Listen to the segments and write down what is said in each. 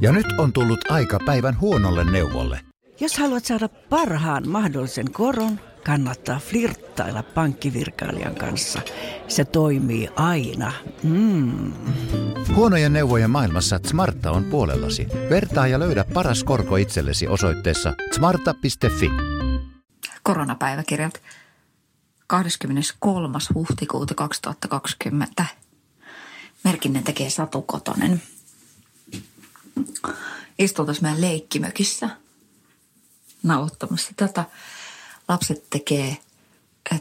Ja nyt on tullut aika päivän huonolle neuvolle. Jos haluat saada parhaan mahdollisen koron, kannattaa flirttailla pankkivirkailijan kanssa. Se toimii aina. Mm. Huonojen neuvojen maailmassa Smarta on puolellasi. Vertaa ja löydä paras korko itsellesi osoitteessa smarta.fi. Koronapäiväkirjat 23. huhtikuuta 2020. Merkinnän tekee Satu Kotonen. Istultaisiin meidän leikkimökissä nauhoittamassa tätä. Lapset tekee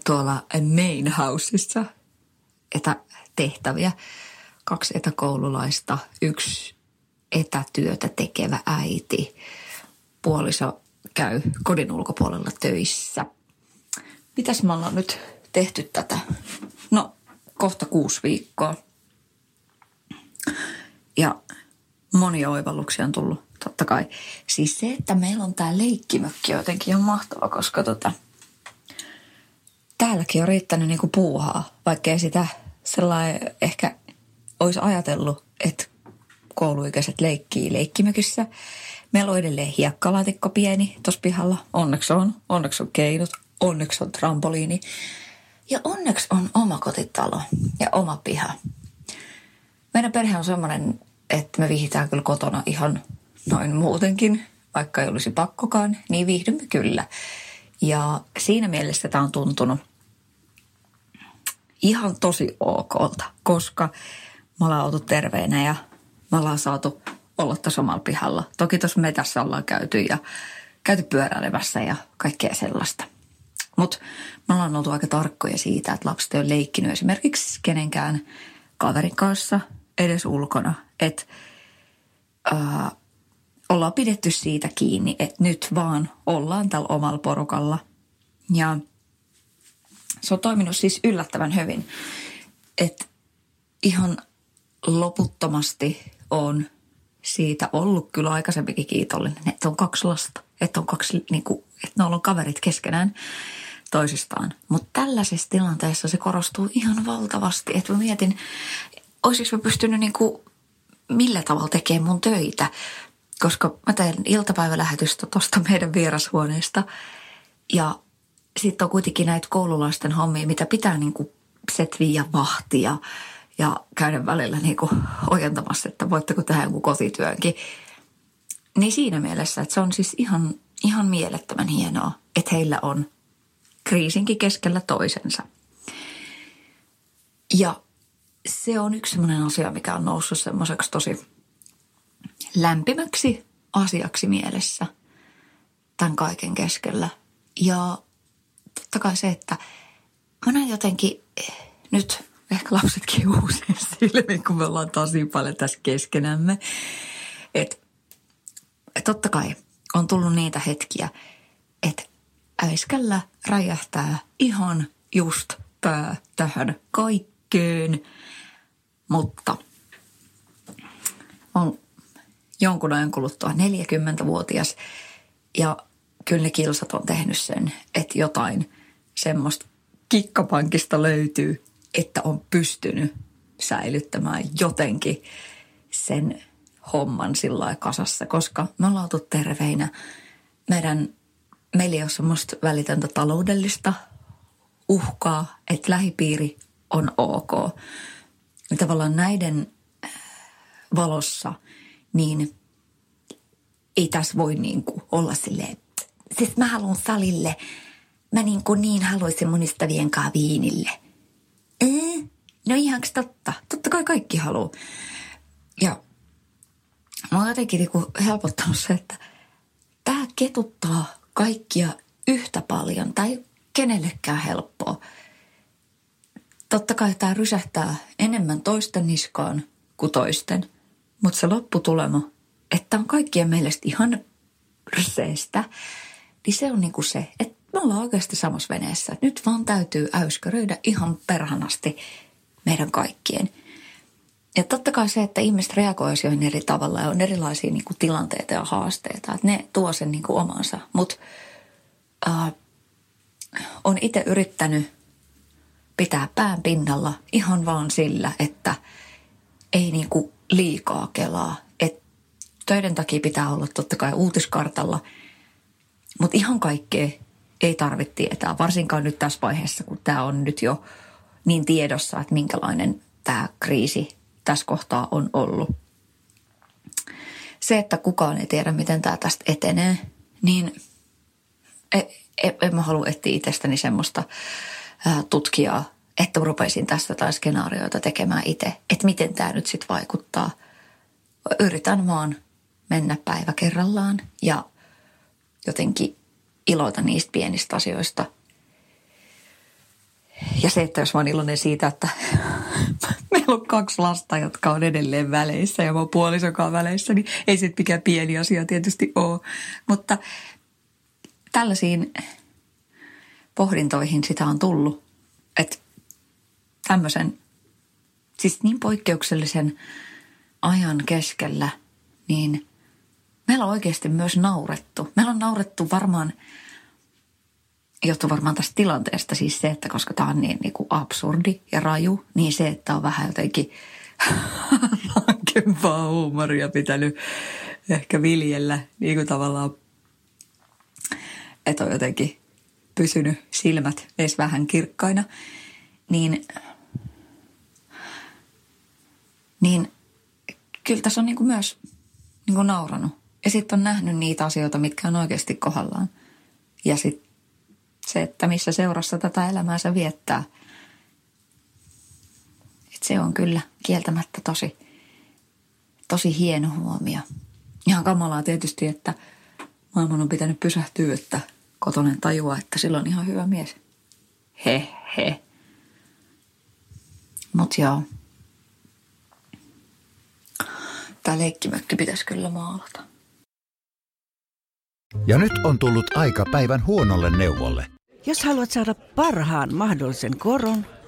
tuolla main houseissa etätehtäviä. Kaksi etäkoululaista, yksi etätyötä tekevä äiti. Puoliso käy kodin ulkopuolella töissä. Mitäs me ollaan nyt tehty tätä? No, kohta kuusi viikkoa. Ja monia oivalluksia on tullut, totta kai. Siis se, että meillä on tämä leikkimökki jotenkin on mahtava, koska tota, täälläkin on riittänyt niinku puuhaa, vaikka ei sitä sellainen ehkä olisi ajatellut, että kouluikäiset leikkii leikkimökissä. Meillä on edelleen hiekkalaatikko pieni tuossa pihalla. Onneksi on. Onneksi on keinut. Onneksi on trampoliini. Ja onneksi on oma kotitalo ja oma piha. Meidän perhe on semmoinen, että me viihditään kyllä kotona ihan noin muutenkin, vaikka ei olisi pakkokaan, niin viihdymme kyllä. Ja siinä mielessä tämä on tuntunut ihan tosi okolta, koska me ollaan oltu terveenä ja me ollaan saatu olla tässä omalla pihalla. Toki tuossa metässä ollaan käyty ja käyty pyöräilemässä ja kaikkea sellaista. Mutta me ollaan oltu aika tarkkoja siitä, että lapset ei ole leikkinyt esimerkiksi kenenkään kaverin kanssa edes ulkona. Että äh, ollaan pidetty siitä kiinni, että nyt vaan ollaan tällä omalla porukalla. Ja se on toiminut siis yllättävän hyvin. Että ihan loputtomasti on siitä ollut kyllä aikaisempikin kiitollinen, että on kaksi lasta. Että on kaksi, niin kuin, että ne on kaverit keskenään toisistaan. Mutta tällaisessa tilanteessa se korostuu ihan valtavasti. Että mä mietin, olisiko mä pystynyt niin kuin, millä tavalla tekemään mun töitä. Koska mä teen iltapäivälähetystä tuosta meidän vierashuoneesta. Ja sitten on kuitenkin näitä koululaisten hommia, mitä pitää niin kuin setviä ja vahtia ja käydä välillä niin kuin ojentamassa, että voitteko tehdä jonkun kotityönkin. Niin siinä mielessä, että se on siis ihan, ihan mielettömän hienoa, että heillä on kriisinkin keskellä toisensa. Ja se on yksi sellainen asia, mikä on noussut semmoiseksi tosi lämpimäksi asiaksi mielessä tämän kaiken keskellä. Ja totta kai se, että mä näen jotenkin nyt ehkä lapsetkin uusien silmiin, kun me ollaan tosi paljon tässä keskenämme. Että et totta kai on tullut niitä hetkiä, että äiskällä räjähtää ihan just pää tähän kaikkeen. Mutta on jonkun ajan kuluttua 40-vuotias ja kyllä ne kilsat on tehnyt sen, että jotain semmoista kikkapankista löytyy, että on pystynyt säilyttämään jotenkin sen homman sillä kasassa, koska me ollaan oltu terveinä. Meidän, meillä ei ole semmoista välitöntä taloudellista uhkaa, että lähipiiri on ok. Ja tavallaan näiden äh, valossa, niin ei tässä voi niin kuin olla silleen, siis mä haluan salille, mä niin, kuin niin haluaisin mun ystävien kanssa viinille. Ee, no ihan totta, totta kai kaikki haluaa. Ja mä oon jotenkin niinku helpottanut se, että tämä ketuttaa kaikkia yhtä paljon tai kenellekään helppoa. Totta kai tämä rysähtää enemmän toisten niskaan kuin toisten, mutta se lopputulema, että on kaikkien mielestä ihan ryseestä, niin se on niinku se, että me ollaan oikeasti samassa veneessä. Nyt vaan täytyy äyskäröidä ihan perhanasti meidän kaikkien – ja totta kai se, että ihmiset reagoivat asioihin eri tavalla ja on erilaisia niin kuin, tilanteita ja haasteita, että ne tuo sen niin kuin, omansa. Mutta äh, on itse yrittänyt pitää pään pinnalla ihan vaan sillä, että ei niin kuin, liikaa kelaa. Et töiden takia pitää olla totta kai uutiskartalla, mutta ihan kaikkea ei tarvitse tietää, varsinkaan nyt tässä vaiheessa, kun tämä on nyt jo niin tiedossa, että minkälainen tämä kriisi tässä kohtaa on ollut. Se, että kukaan ei tiedä, miten tämä tästä etenee, niin en, e, en mä halua etsiä itsestäni semmoista tutkijaa, että rupeisin tästä tai skenaarioita tekemään itse, että miten tämä nyt sitten vaikuttaa. Yritän vaan mennä päivä kerrallaan ja jotenkin iloita niistä pienistä asioista. Ja se, että jos mä oon iloinen siitä, että meillä on kaksi lasta, jotka on edelleen väleissä ja mä oon puolisokaan väleissä, niin ei se mikään pieni asia tietysti ole. Mutta tällaisiin pohdintoihin sitä on tullut, että tämmöisen, siis niin poikkeuksellisen ajan keskellä, niin meillä on oikeasti myös naurettu. Meillä on naurettu varmaan, johtuu varmaan tästä tilanteesta siis se, että koska tämä on niin, niin kuin absurdi ja raju, niin se, että on vähän jotenkin rankempaa huumoria pitänyt ehkä viljellä niin kuin tavallaan, että on jotenkin pysynyt silmät edes vähän kirkkaina, niin, niin kyllä tässä on niin kuin myös niin kuin nauranut. Ja sitten on nähnyt niitä asioita, mitkä on oikeasti kohdallaan. Ja sitten se, että missä seurassa tätä elämäänsä viettää. Et se on kyllä kieltämättä tosi, tosi hieno huomio. Ihan kamalaa tietysti, että maailman on pitänyt pysähtyä, että kotonen tajua, että sillä on ihan hyvä mies. He, he. Mut joo. Tää leikkimökki pitäisi kyllä maalata. Ja nyt on tullut aika päivän huonolle neuvolle. Jos haluat saada parhaan mahdollisen koron,